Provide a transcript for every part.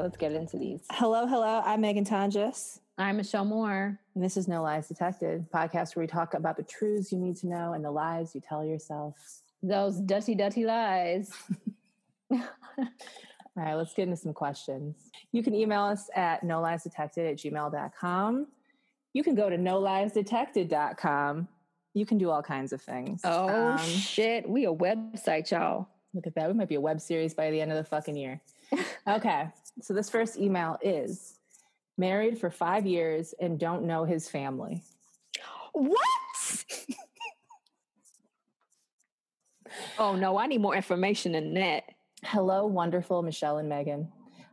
Okay, let's get into these. Hello, hello. I'm Megan Tonjes. I'm Michelle Moore. And this is No Lies Detected, podcast where we talk about the truths you need to know and the lies you tell yourself. Those dirty, dirty lies. All right, let's get into some questions. You can email us at no lies detected at gmail.com. You can go to no lies detected.com. You can do all kinds of things. Oh, um, shit. We a website, y'all. Look at that. We might be a web series by the end of the fucking year. okay. So this first email is married for five years and don't know his family. What? oh no, I need more information than that. Hello, wonderful Michelle and Megan.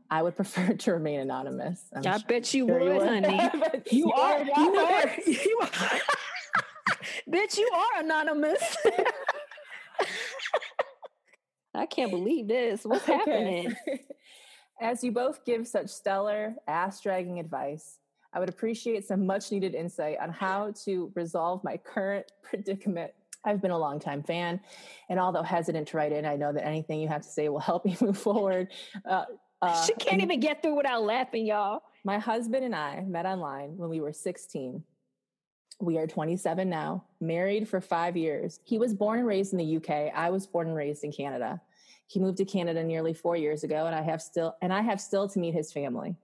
I would prefer to remain anonymous. I'm i sure, bet you sure would, you would, honey. you, you, are, you are. You are. Bitch, you are anonymous. I can't believe this. What's okay. happening? As you both give such stellar, ass dragging advice, I would appreciate some much needed insight on how to resolve my current predicament. I've been a longtime fan, and although hesitant to write in, I know that anything you have to say will help me move forward. Uh, uh, she can't even get through without laughing, y'all. My husband and I met online when we were 16. We are 27 now, married for five years. He was born and raised in the UK. I was born and raised in Canada. He moved to Canada nearly four years ago, and I have still and I have still to meet his family.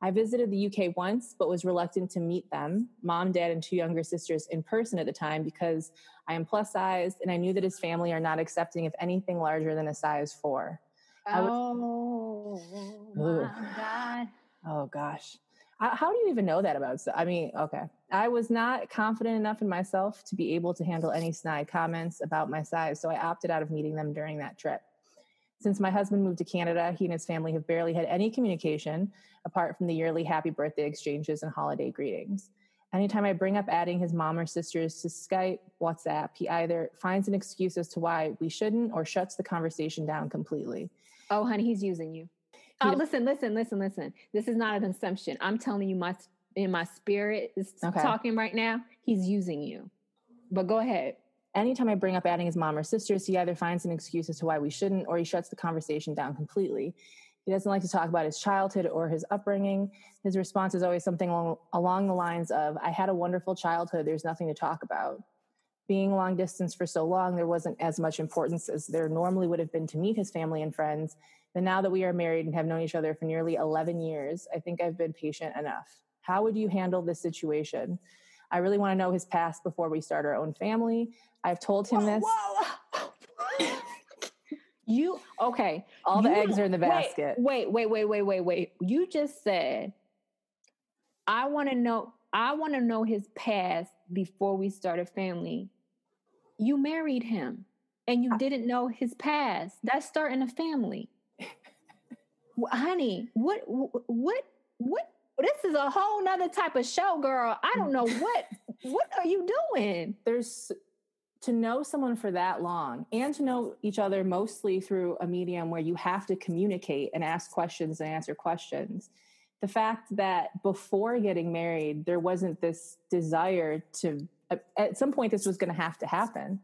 I visited the UK once, but was reluctant to meet them, mom, dad, and two younger sisters, in person at the time because I am plus sized and I knew that his family are not accepting of anything larger than a size four. Oh, was, my God. Oh, gosh. Uh, how do you even know that about? I mean, okay. I was not confident enough in myself to be able to handle any snide comments about my size, so I opted out of meeting them during that trip. Since my husband moved to Canada, he and his family have barely had any communication apart from the yearly happy birthday exchanges and holiday greetings. Anytime I bring up adding his mom or sisters to Skype, WhatsApp, he either finds an excuse as to why we shouldn't or shuts the conversation down completely. Oh, honey, he's using you. Oh, listen, listen, listen, listen. This is not an assumption. I'm telling you, my in my spirit is okay. talking right now. He's using you. But go ahead anytime I bring up adding his mom or sisters, he either finds an excuse as to why we shouldn't or he shuts the conversation down completely. He doesn't like to talk about his childhood or his upbringing. His response is always something along, the lines of, I had a wonderful childhood, there's nothing to talk about. Being long distance for so long, there wasn't as much importance as there normally would have been to meet his family and friends. But now that we are married and have known each other for nearly 11 years, I think I've been patient enough. How would you handle this situation? I really want to know his past before we start our own family. I've told him whoa, this. Whoa. you okay? All the eggs are in the basket. Wait, wait, wait, wait, wait, wait. You just said I want to know. I want to know his past before we start a family. You married him, and you didn't know his past. That's starting a family, honey. What? What? What? This is a whole nother type of show, girl. I don't know what. what are you doing? There's to know someone for that long and to know each other mostly through a medium where you have to communicate and ask questions and answer questions the fact that before getting married there wasn't this desire to at some point this was going to have to happen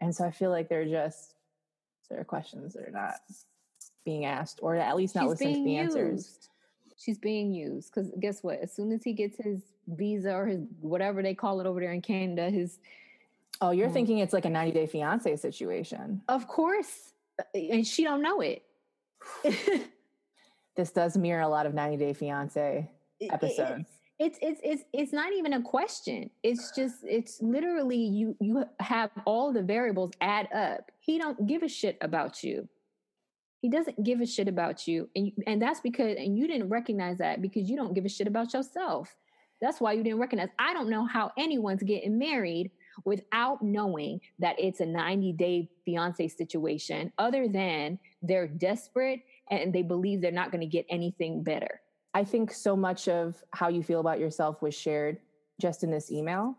and so i feel like there are just there are questions that are not being asked or at least not She's listening to the used. answers She's being used because guess what? As soon as he gets his visa or his whatever they call it over there in Canada, his Oh, you're mm. thinking it's like a 90 day fiance situation. Of course. Uh, and she don't know it. this does mirror a lot of 90 day fiance episodes. It's it's it's it's not even a question. It's just it's literally you you have all the variables add up. He don't give a shit about you. He doesn't give a shit about you, and and that's because and you didn't recognize that because you don't give a shit about yourself. That's why you didn't recognize. I don't know how anyone's getting married without knowing that it's a 90 day fiance situation, other than they're desperate and they believe they're not going to get anything better. I think so much of how you feel about yourself was shared just in this email,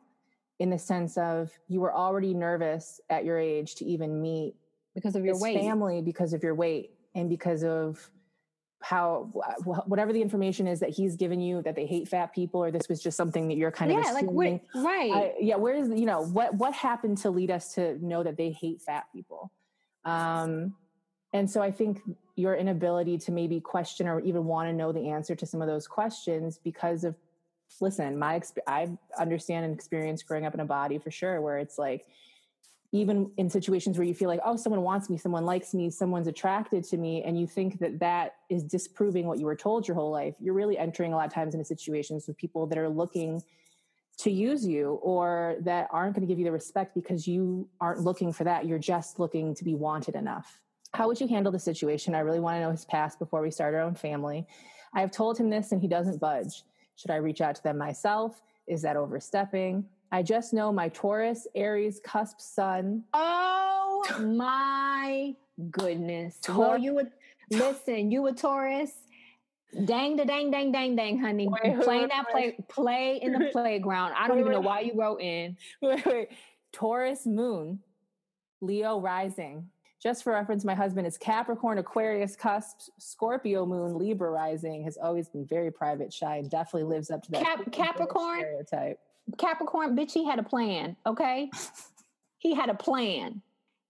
in the sense of you were already nervous at your age to even meet because of your weight, family, because of your weight, and because of how whatever the information is that he's given you that they hate fat people or this was just something that you're kind yeah, of assuming. like where, right. I, yeah where's you know what what happened to lead us to know that they hate fat people? Um and so i think your inability to maybe question or even want to know the answer to some of those questions because of listen my i understand and experience growing up in a body for sure where it's like even in situations where you feel like oh someone wants me someone likes me someone's attracted to me and you think that that is disproving what you were told your whole life you're really entering a lot of times into situations with people that are looking to use you or that aren't going to give you the respect because you aren't looking for that you're just looking to be wanted enough how would you handle the situation i really want to know his past before we start our own family i have told him this and he doesn't budge should I reach out to them myself? Is that overstepping? I just know my Taurus, Aries, cusp sun. Oh my goodness. Taurus. Well, you would listen, you were Taurus. Dang the dang dang dang dang, honey. Wait, Playing that play play in the playground. I don't even know why you wrote in. Wait, wait. Taurus moon, Leo rising. Just for reference, my husband is Capricorn, Aquarius, cusp, Scorpio moon, Libra rising, has always been very private, shy, and definitely lives up to that Cap- Capricorn stereotype. Capricorn, bitch, he had a plan, okay? he had a plan.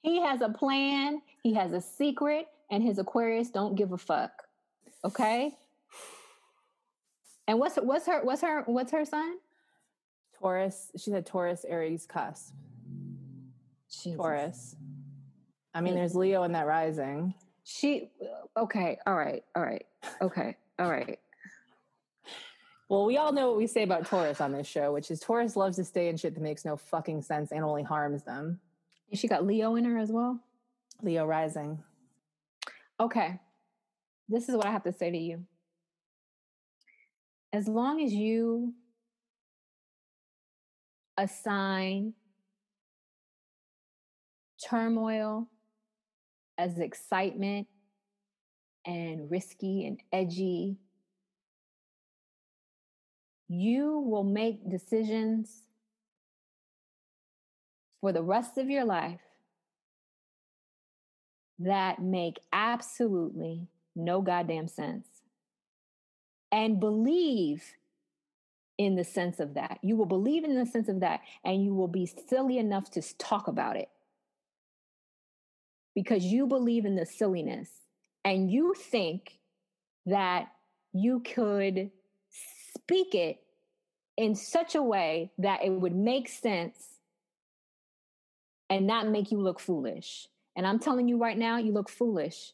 He has a plan, he has a secret, and his Aquarius don't give a fuck. Okay? And what's what's her what's her what's her sign? Taurus. She said Taurus, Aries, cusp. Jesus. Taurus. I mean, there's Leo in that rising. She, okay, all right, all right, okay, all right. Well, we all know what we say about Taurus on this show, which is Taurus loves to stay in shit that makes no fucking sense and only harms them. And she got Leo in her as well? Leo rising. Okay. This is what I have to say to you. As long as you assign turmoil as excitement and risky and edgy, you will make decisions for the rest of your life that make absolutely no goddamn sense. And believe in the sense of that. You will believe in the sense of that, and you will be silly enough to talk about it because you believe in the silliness and you think that you could speak it in such a way that it would make sense and not make you look foolish. And I'm telling you right now, you look foolish.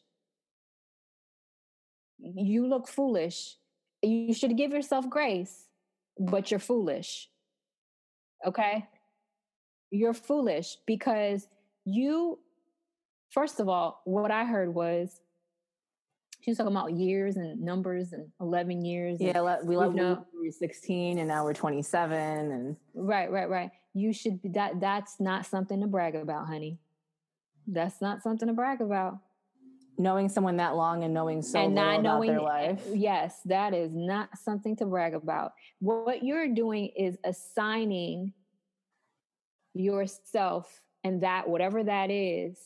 You look foolish. You should give yourself grace, but you're foolish. Okay? You're foolish because you first of all, what I heard was she was talking about years and numbers and 11 years. Yeah, and, we love know, we were 16 and now we're 27 and right, right, right. You should be that that's not something to brag about, honey. That's not something to brag about. Knowing someone that long and knowing so and not knowing their life. Eh, yes, that is not something to brag about. What you're doing is assigning yourself and that whatever that is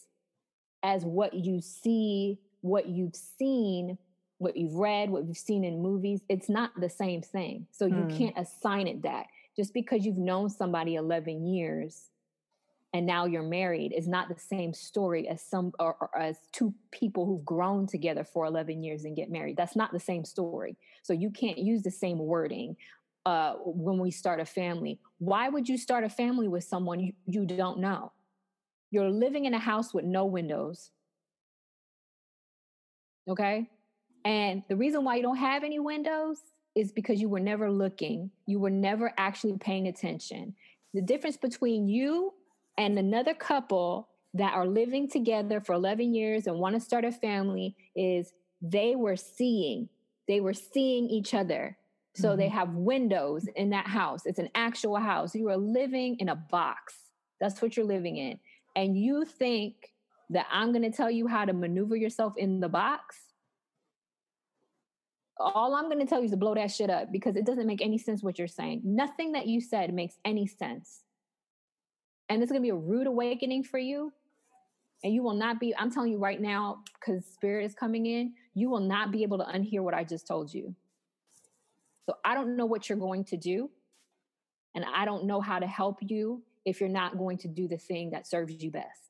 as what you see, what you've seen, what you've read, what you've seen in movies. It's not the same thing. So you mm. can't assign it that. Just because you've known somebody 11 years and now you're married is not the same story as some or, or, as two people who've grown together for 11 years and get married that's not the same story so you can't use the same wording uh, when we start a family why would you start a family with someone you, you don't know you're living in a house with no windows. Okay? And the reason why you don't have any windows is because you were never looking. You were never actually paying attention. The difference between you and another couple that are living together for 11 years and want to start a family is they were seeing, they were seeing each other. So mm-hmm. they have windows in that house. It's an actual house. You are living in a box. That's what you're living in and you think that I'm going to tell you how to maneuver yourself in the box, all I'm going to tell you is to blow that shit up because it doesn't make any sense what you're saying. Nothing that you said makes any sense. And it's going to be a rude awakening for you. And you will not be, I'm telling you right now, because spirit is coming in, you will not be able to unhear what I just told you. So I don't know what you're going to do. And I don't know how to help you if you're not going to do the thing that serves you best.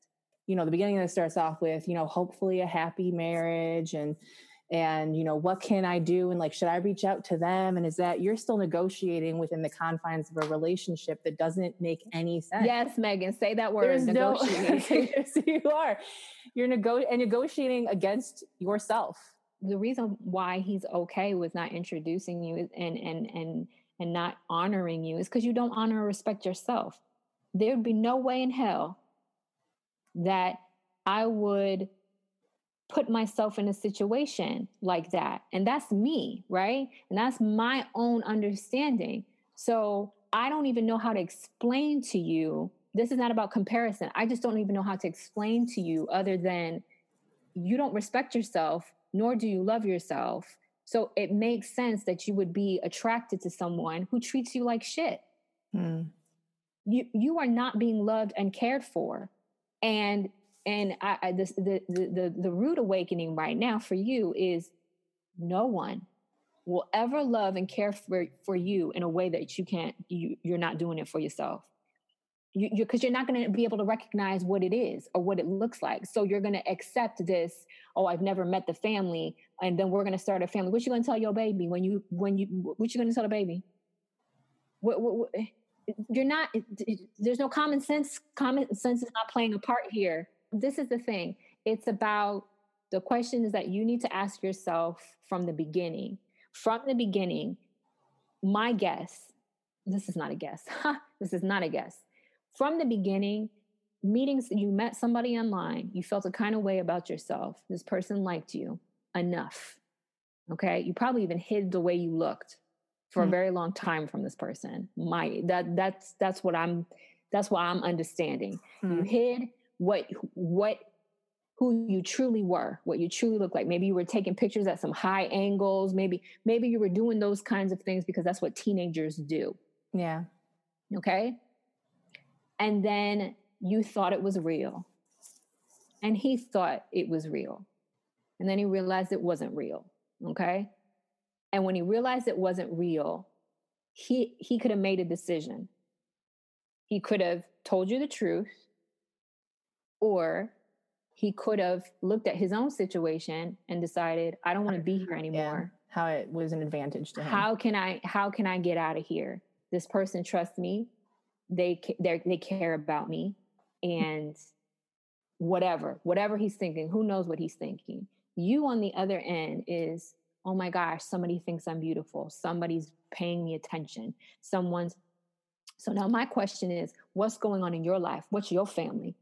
You know, the beginning of this starts off with, you know, hopefully a happy marriage and and you know what can i do? And like should i reach out to them? And is that you're still negotiating within the confines of a relationship that doesn't make any sense. Yes megan say that word There's negotiating. No, you are. You're nego- and negotiating against yourself. The reason why he's okay with not introducing you and and and and not honoring you is because you don't honor or respect yourself. There'd be no way in hell that i would put myself in a situation like that. And that's me, right? And that's my own understanding. So I don't even know how to explain to you. This is not about comparison. I just don't even know how to explain to you other than you don't respect yourself, nor do you love yourself. So it makes sense that you would be attracted to someone who treats you like shit. Hmm. You you are not being loved and cared for. And and I, I this, the, the the the rude awakening right now for you is no one will ever love and care for for you in a way that you can't you you're not doing it for yourself. You because you, you're not going to be able to recognize what it is or what it looks like. So you're going to accept this oh i've never met the family and then we're going to start a family. What you going to tell your baby when you when you what you going to tell the baby? What, what, what, eh, you're not there's no common sense common sense is not playing a part here this is the thing it's about the question is that you need to ask yourself from the beginning. From the beginning, my guess, this is not a guess. this is not a guess. From the beginning, meetings, you met somebody online, you felt a kind of way about yourself. This person liked you enough. Okay. You probably even hid the way you looked for mm-hmm. a very long time from this person. My that that's that's what I'm that's what I'm understanding. Mm-hmm. You hid what what who you truly were, what you truly look like. Maybe you were taking pictures at some high angles. Maybe maybe you were doing those kinds of things because that's what teenagers do. Yeah. Okay? And then you thought it was real. And he thought it was real. And then he realized it wasn't real. Okay? And when he realized it wasn't real, he he could have made a decision. He could have told you the truth or he could have looked at his own situation and decided, I don't want to be here anymore. Yeah, how it was an advantage to him. How can I how can I get out of here? This person trusts me. They they they care about me and whatever, whatever he's thinking, who knows what he's thinking. You on the other end is, oh my gosh, somebody thinks I'm beautiful. Somebody's paying me attention. Someone's so now my question is, what's going on in your life? What's your family?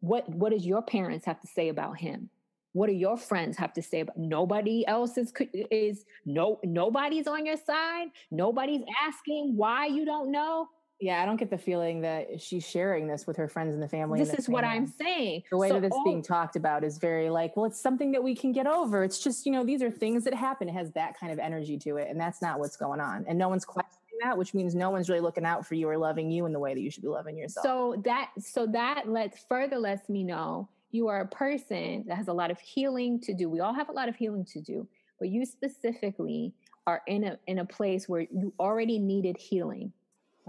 what what does your parents have to say about him what do your friends have to say about nobody else is is no nobody's on your side nobody's asking why you don't know yeah i don't get the feeling that she's sharing this with her friends and the family this is family. what i'm saying the way so, that it's oh, being talked about is very like well it's something that we can get over it's just you know these are things that happen it has that kind of energy to it and that's not what's going on and no one's questioning that, which means no one's really looking out for you or loving you in the way that you should be loving yourself. So that so that lets further lets me know you are a person that has a lot of healing to do. We all have a lot of healing to do, but you specifically are in a in a place where you already needed healing.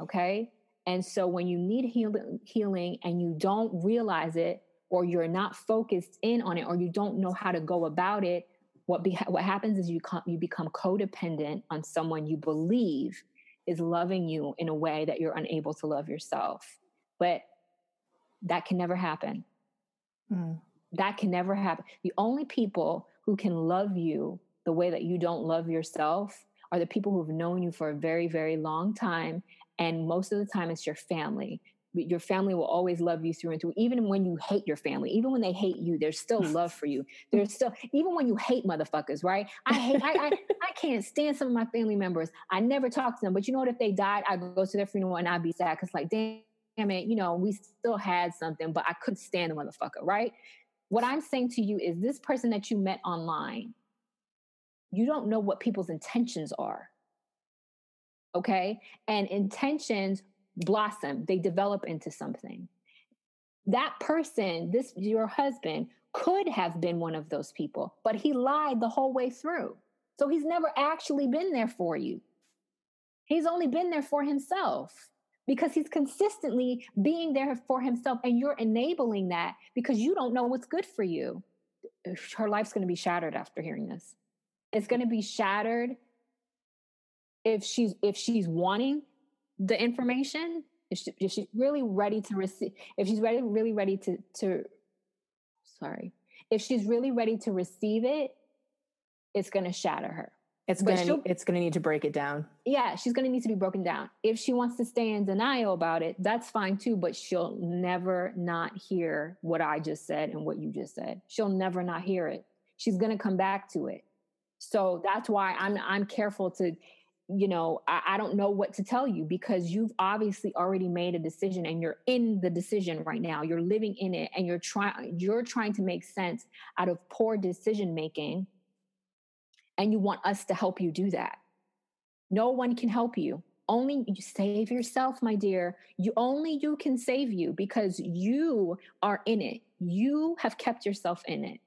Okay? And so when you need healing healing and you don't realize it or you're not focused in on it or you don't know how to go about it, what be, what happens is you come, you become codependent on someone you believe is loving you in a way that you're unable to love yourself. But that can never happen. Mm. That can never happen. The only people who can love you the way that you don't love yourself are the people who've known you for a very, very long time. And most of the time, it's your family. Your family will always love you through and through even when you hate your family even when they hate you there's still love for you. There's still even when you hate motherfuckers right? I hate I, I, I can't stand some of my family members. I never talk to them but you know what? If they died i go to their funeral and i'd be sad because like damn it you know we still had something but i couldn't stand the motherfucker right? What i'm saying to you is this person that you met online you don't know what people's intentions are okay and intentions blossom, they develop into something. That person, this your husband, could have been one of those people, but he lied the whole way through. So he's never actually been there for you. He's only been there for himself. because he's consistently being there for himself and you're enabling that because you don't know what's good for you. Her life's going to be shattered after hearing this. It's going to be shattered if she's if she's wanting the information, if, she, if she's really ready to receive, if she's ready, really ready to to, sorry, if she's really ready to receive it, it's going to shatter her. It's gonna it's gonna need to break it down. Yeah, she's gonna need to be broken down. If she wants to stay in denial about it, that's fine too. But she'll never not hear what I just said and what you just said. She'll never not hear it. She's gonna come back to it. So that's why I'm I'm careful to, you know, I, I don't know what to tell you because you've obviously already made a decision and you're in the decision right now. You're living in it and you're trying you're trying to make sense out of poor decision making and you want us to help you do that. No one can help you. Only you save yourself, my dear. You only you can save you because you are in it. You have kept yourself in it.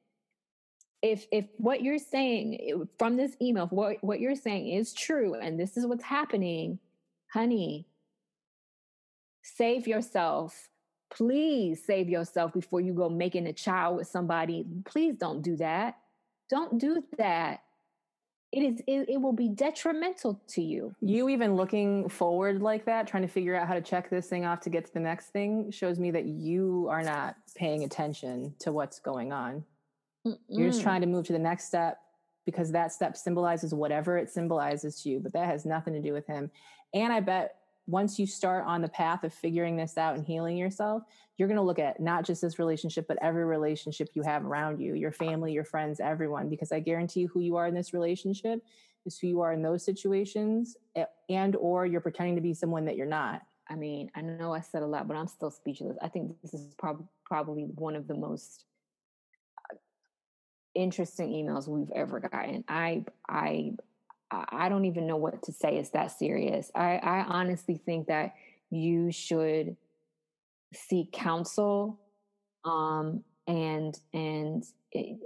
If if what you're saying from this email, what what you're saying is true and this is what's happening, honey, save yourself. Please save yourself before you go making a child with somebody. Please don't do that. Don't do that it is it, it, will be detrimental to you you even looking forward like that trying to figure out how to check this thing off to get to the next thing shows me that you are not paying attention to what's going on Mm-mm. you're just trying to move to the next step because that step symbolizes whatever it symbolizes to you but that has nothing to do with him and i bet once you start on the path of figuring this out and healing yourself, you're going to look at not just this relationship, but every relationship you have around you, your family, your friends, everyone, because I guarantee you who you are in this relationship is who you are in those situations eh, and or you're pretending to be someone that you're not. I mean, I know I said a lot, but I'm still speechless. I think this is prob- probably one of the most interesting emails we've ever gotten. I I I don't even know what to say. It's that serious. I, I honestly think that you should seek counsel, um, and and it,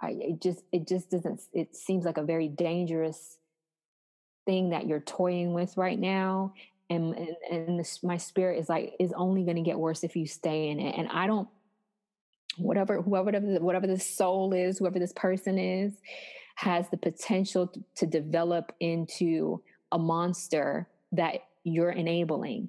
I, it just it just doesn't. It seems like a very dangerous thing that you're toying with right now, and and, and this, my spirit is like is only going to get worse if you stay in it. And I don't whatever whoever whatever the soul is, whoever this person is has the potential to develop into a monster that you're enabling.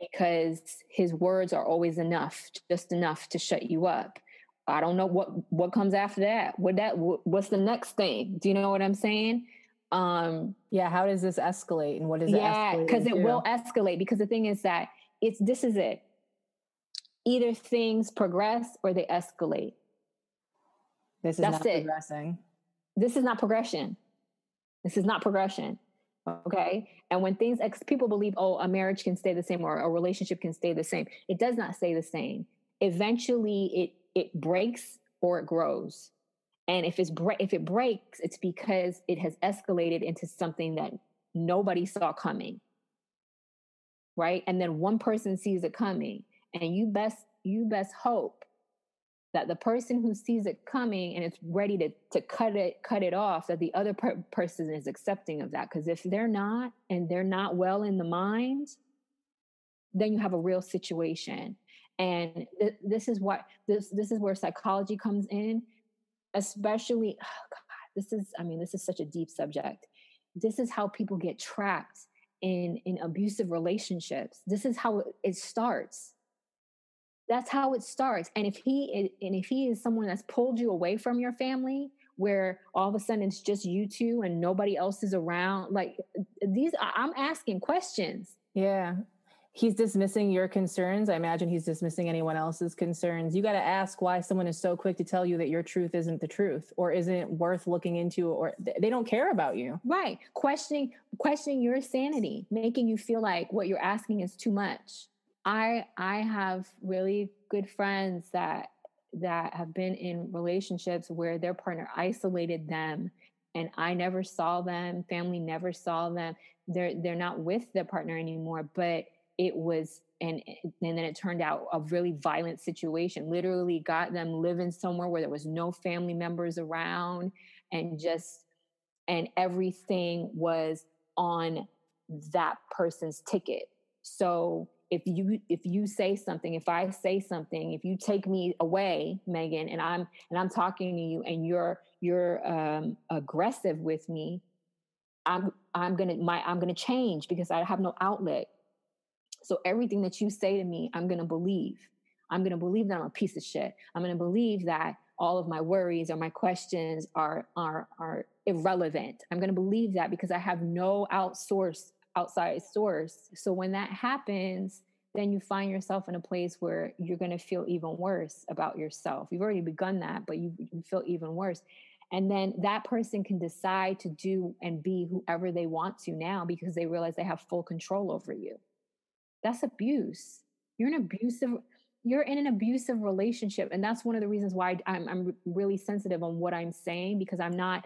Because his words are always enough just enough to shut you up. I don't know what what comes after that. What that what's the next thing? Do you know what i'm saying? Um yeah how does this escalate and what is yeah because it will escalate because the thing is that it's this is it either things progress or they escalate this is That's not it. progressing. This is not progression. This is not progression. Okay. And when things, ex- people believe, oh, a marriage can stay the same or a relationship can stay the same. It does not stay the same. Eventually, it it breaks or it grows. And if it's bre- if it breaks, it's because it has escalated into something that nobody saw coming. Right. And then one person sees it coming, and you best you best hope that the person who sees it coming and it's ready to to cut it cut it off that the other per- person is accepting of that. Because if they're not and they're not well in the mind then you have a real situation. And th- this is what this this is where psychology comes in especially oh God, this is i mean this is such a deep subject. This is how people get trapped in in abusive relationships. This is how it starts that's how it starts. And if he and if he is someone that's pulled you away from your family where all of a sudden it's just you two and nobody else is around like uh, these i'm asking questions. Yeah. He's dismissing your concerns. I imagine he's dismissing anyone else's concerns. You got to ask why someone is so quick to tell you that your truth isn't the truth or isn't worth looking into or they don't care about you. Right. Questioning questioning your sanity making you feel like what you're asking is too much I I have really good friends that that have been in relationships where their partner isolated them and I never saw them, family never saw them. They're they're not with their partner anymore, but it was and and then it turned out a really violent situation. Literally got them living somewhere where there was no family members around and just and everything was on that person's ticket So if you if you say something, if I say something, if you take me away, Megan, and I'm and I'm talking to you and you're you're um, aggressive with me, I'm I'm gonna my I'm gonna change because I have no outlet. So everything that you say to me, I'm gonna believe. I'm gonna believe that I'm a piece of shit. I'm gonna believe that all of my worries or my questions are are are irrelevant. I'm gonna believe that because I have no outsource outside source. So when that happens, then you find yourself in a place where you're going to feel even worse about yourself. You've already begun that, but you, you feel even worse. And then that person can decide to do and be whoever they want to now because they realize they have full control over you. That's abuse. You're an abusive you're in an abusive relationship and that's one of the reasons why I'm, I'm really sensitive on what i'm saying because i'm not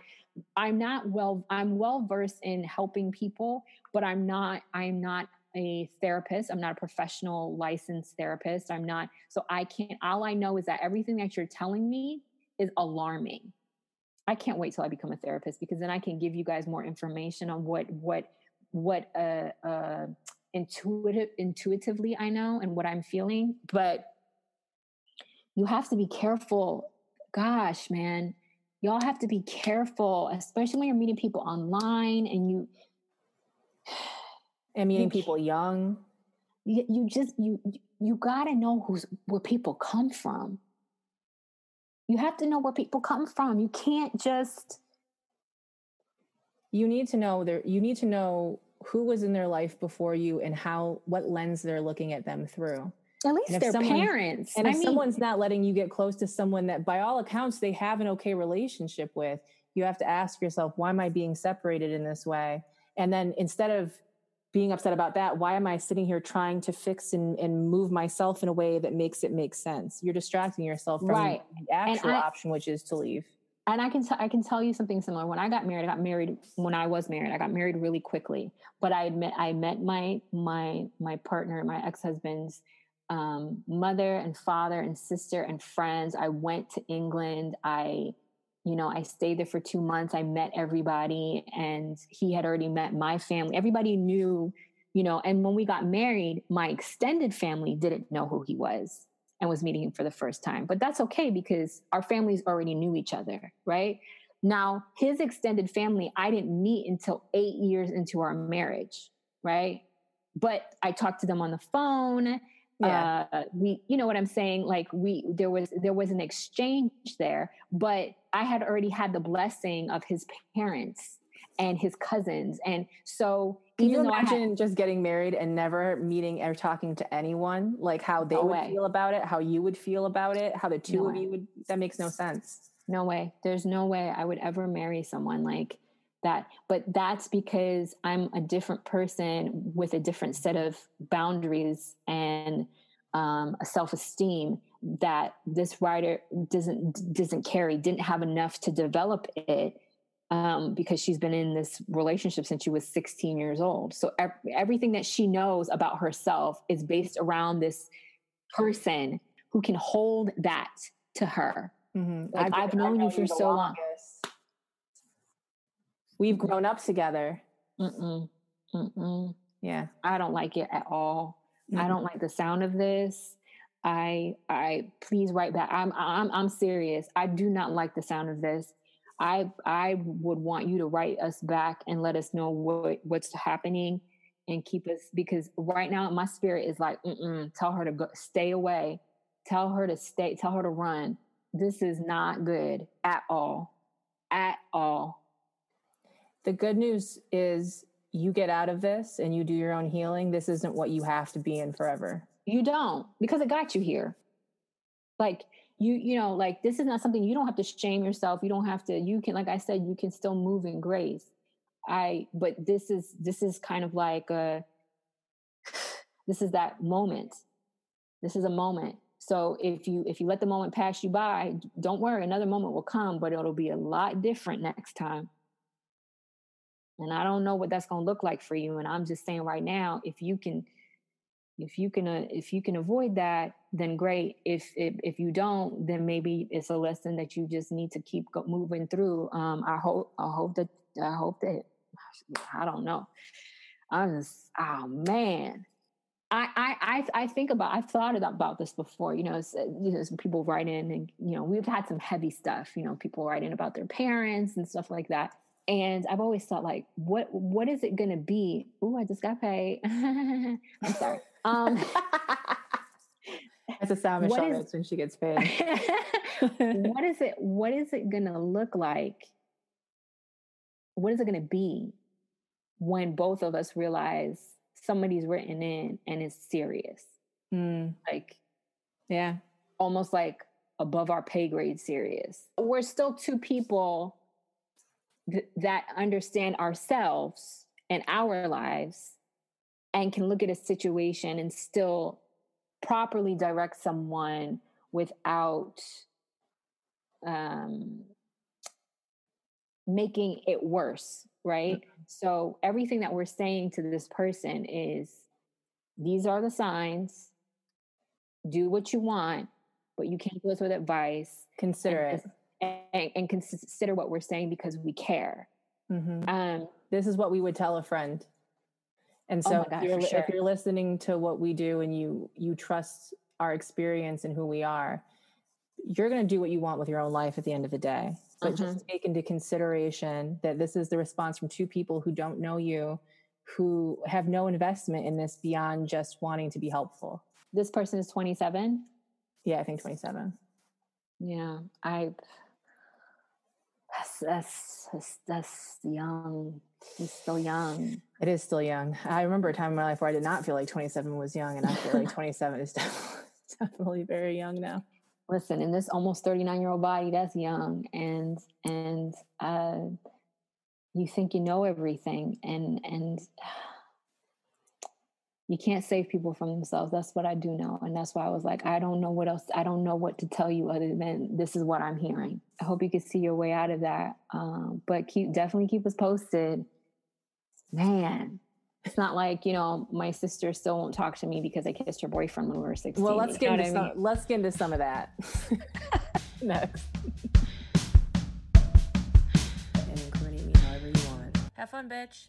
i'm not well i'm well versed in helping people but i'm not i'm not a therapist. I'm not a professional licensed therapist. I'm not so i can't all i know is that everything that you're telling me is alarming. I can't wait till I become a therapist because then I can give you guys more information on what what what uh, uh, intuitive intuitively I know and what I'm feeling. But you have to be careful. Gosh, man, y'all have to be careful, especially when you're meeting people online and you and meeting you, people young. You, you just you you got to know who's where people come from you have to know where people come from. You can't just you need to know there you need to know who was in their life before you and how what lens they're looking at them through. At least their parents. And if I mean, someone's not letting you get close to someone that by all accounts they have an okay relationship with, you have to ask yourself, why am I being separated in this way? And then instead of being upset about that why am i sitting here trying to fix and, and move myself in a way that makes it make sense you're distracting yourself from right. the actual I, option which is to leave and i can t- i can tell you something similar. When i got married i got married when i was married i got married really quickly. But i admit i met my my my partner my ex-husband's um, mother and father and sister and friends. I went to england. I you know, I stayed there for two months. I met everybody, and he had already met my family. Everybody knew, you know, and when we got married, my extended family didn't know who he was and was meeting him for the first time. But that's okay because our families already knew each other, right? Now, his extended family, I didn't meet until eight years into our marriage, right? But I talked to them on the phone yeah. Uh, we you know what i'm saying like we there was there was an exchange there but i had already had the blessing of his parents and his cousins and so can you imagine had, just getting married and never meeting or talking to anyone like how they no would way. feel about it how you would feel about it how the two no of way. you would that makes no sense no way there's no way i would ever marry someone like that but that's because i'm a different person with a different set of boundaries and um, a self-esteem that this writer doesn't doesn't carry didn't have enough to develop it um, because she's been in this relationship since she was 16 years old so ev- everything that she knows about herself is based around this person who can hold that to her mm-hmm. like i've, I've known you for so long We've grown up together. Mm-mm. Mm-mm. Yeah. I don't like it at all. Mm-hmm. I don't like the sound of this. I I please write back. I'm I'm I'm serious. I do not like the sound of this. I I would want you to write us back and let us know what what's happening and keep us because right now my spirit is like tell her to go stay away. Tell her to stay tell her to run. This is not good at all. At all. The good news is you get out of this and you do your own healing. This isn't what you have to be in forever. You don't because it got you here. Like you, you know, like this is not something you don't have to shame yourself. You don't have to, you can, like I said, you can still move in grace. I, but this is, this is kind of like a, this is that moment. This is a moment. So if you if you let the moment pass you by, don't worry, another moment will come, but it'll be a lot different next time. And I don't know what that's going to look like for you. And I'm just saying right now, if you can, if you can, uh, if you can avoid that, then great. If, if, if you don't, then maybe it's a lesson that you just need to keep moving through. Um, I hope, I hope that, I hope that, I don't know. I'm just, oh man, I, I, I, I think about, I've thought about this before, you know, you know, some people write in and, you know, we've had some heavy stuff, you know, people write in about their parents and stuff like that. And I've always thought like, what, what is it going to be? Oh, I just got paid. I'm sorry. Um, That's a sound Michelle when she gets paid. what is it? What is it going to look like? What is it going to be when both of us realize somebody's written in and is serious? Mm. Like, yeah, almost like above our pay grade serious. We're still two people th- that understand ourselves and our lives and can look at a situation and still properly direct someone without um, making it worse, right? Mm-hmm. So everything that we're saying to this person is these are the signs. Do what you want, but you can't do this with advice. Consider and, it. And, and, consider what we're saying because we care. Mm-hmm. Um, this is what we would tell a friend. And oh so oh God, if, you're, sure. if, you're, listening to what we do and you you trust our experience and who we are, you're going to do what you want with your own life at the end of the day. But mm-hmm. just take into consideration that this is the response from two people who don't know you, who have no investment in this beyond just wanting to be helpful. This person is 27. Yeah, I think 27. Yeah, I. That's that's that's, that's young. He's still young. It is still young. I remember a time in my life where I did not feel like 27 was young, and I feel like 27 is definitely very young now listen in this almost 39 year old body that's young and and uh you think you know everything and and you can't save people from themselves that's what i do know and that's why i was like i don't know what else i don't know what to tell you other than this is what i'm hearing i hope you can see your way out of that um, but keep definitely keep us posted man it's not like you know my sister still won't talk to me because I kissed her boyfriend when we were sixteen. Well, let's get into some, mean? let's get into some of that next. And incriminate me however you want. Have fun, bitch.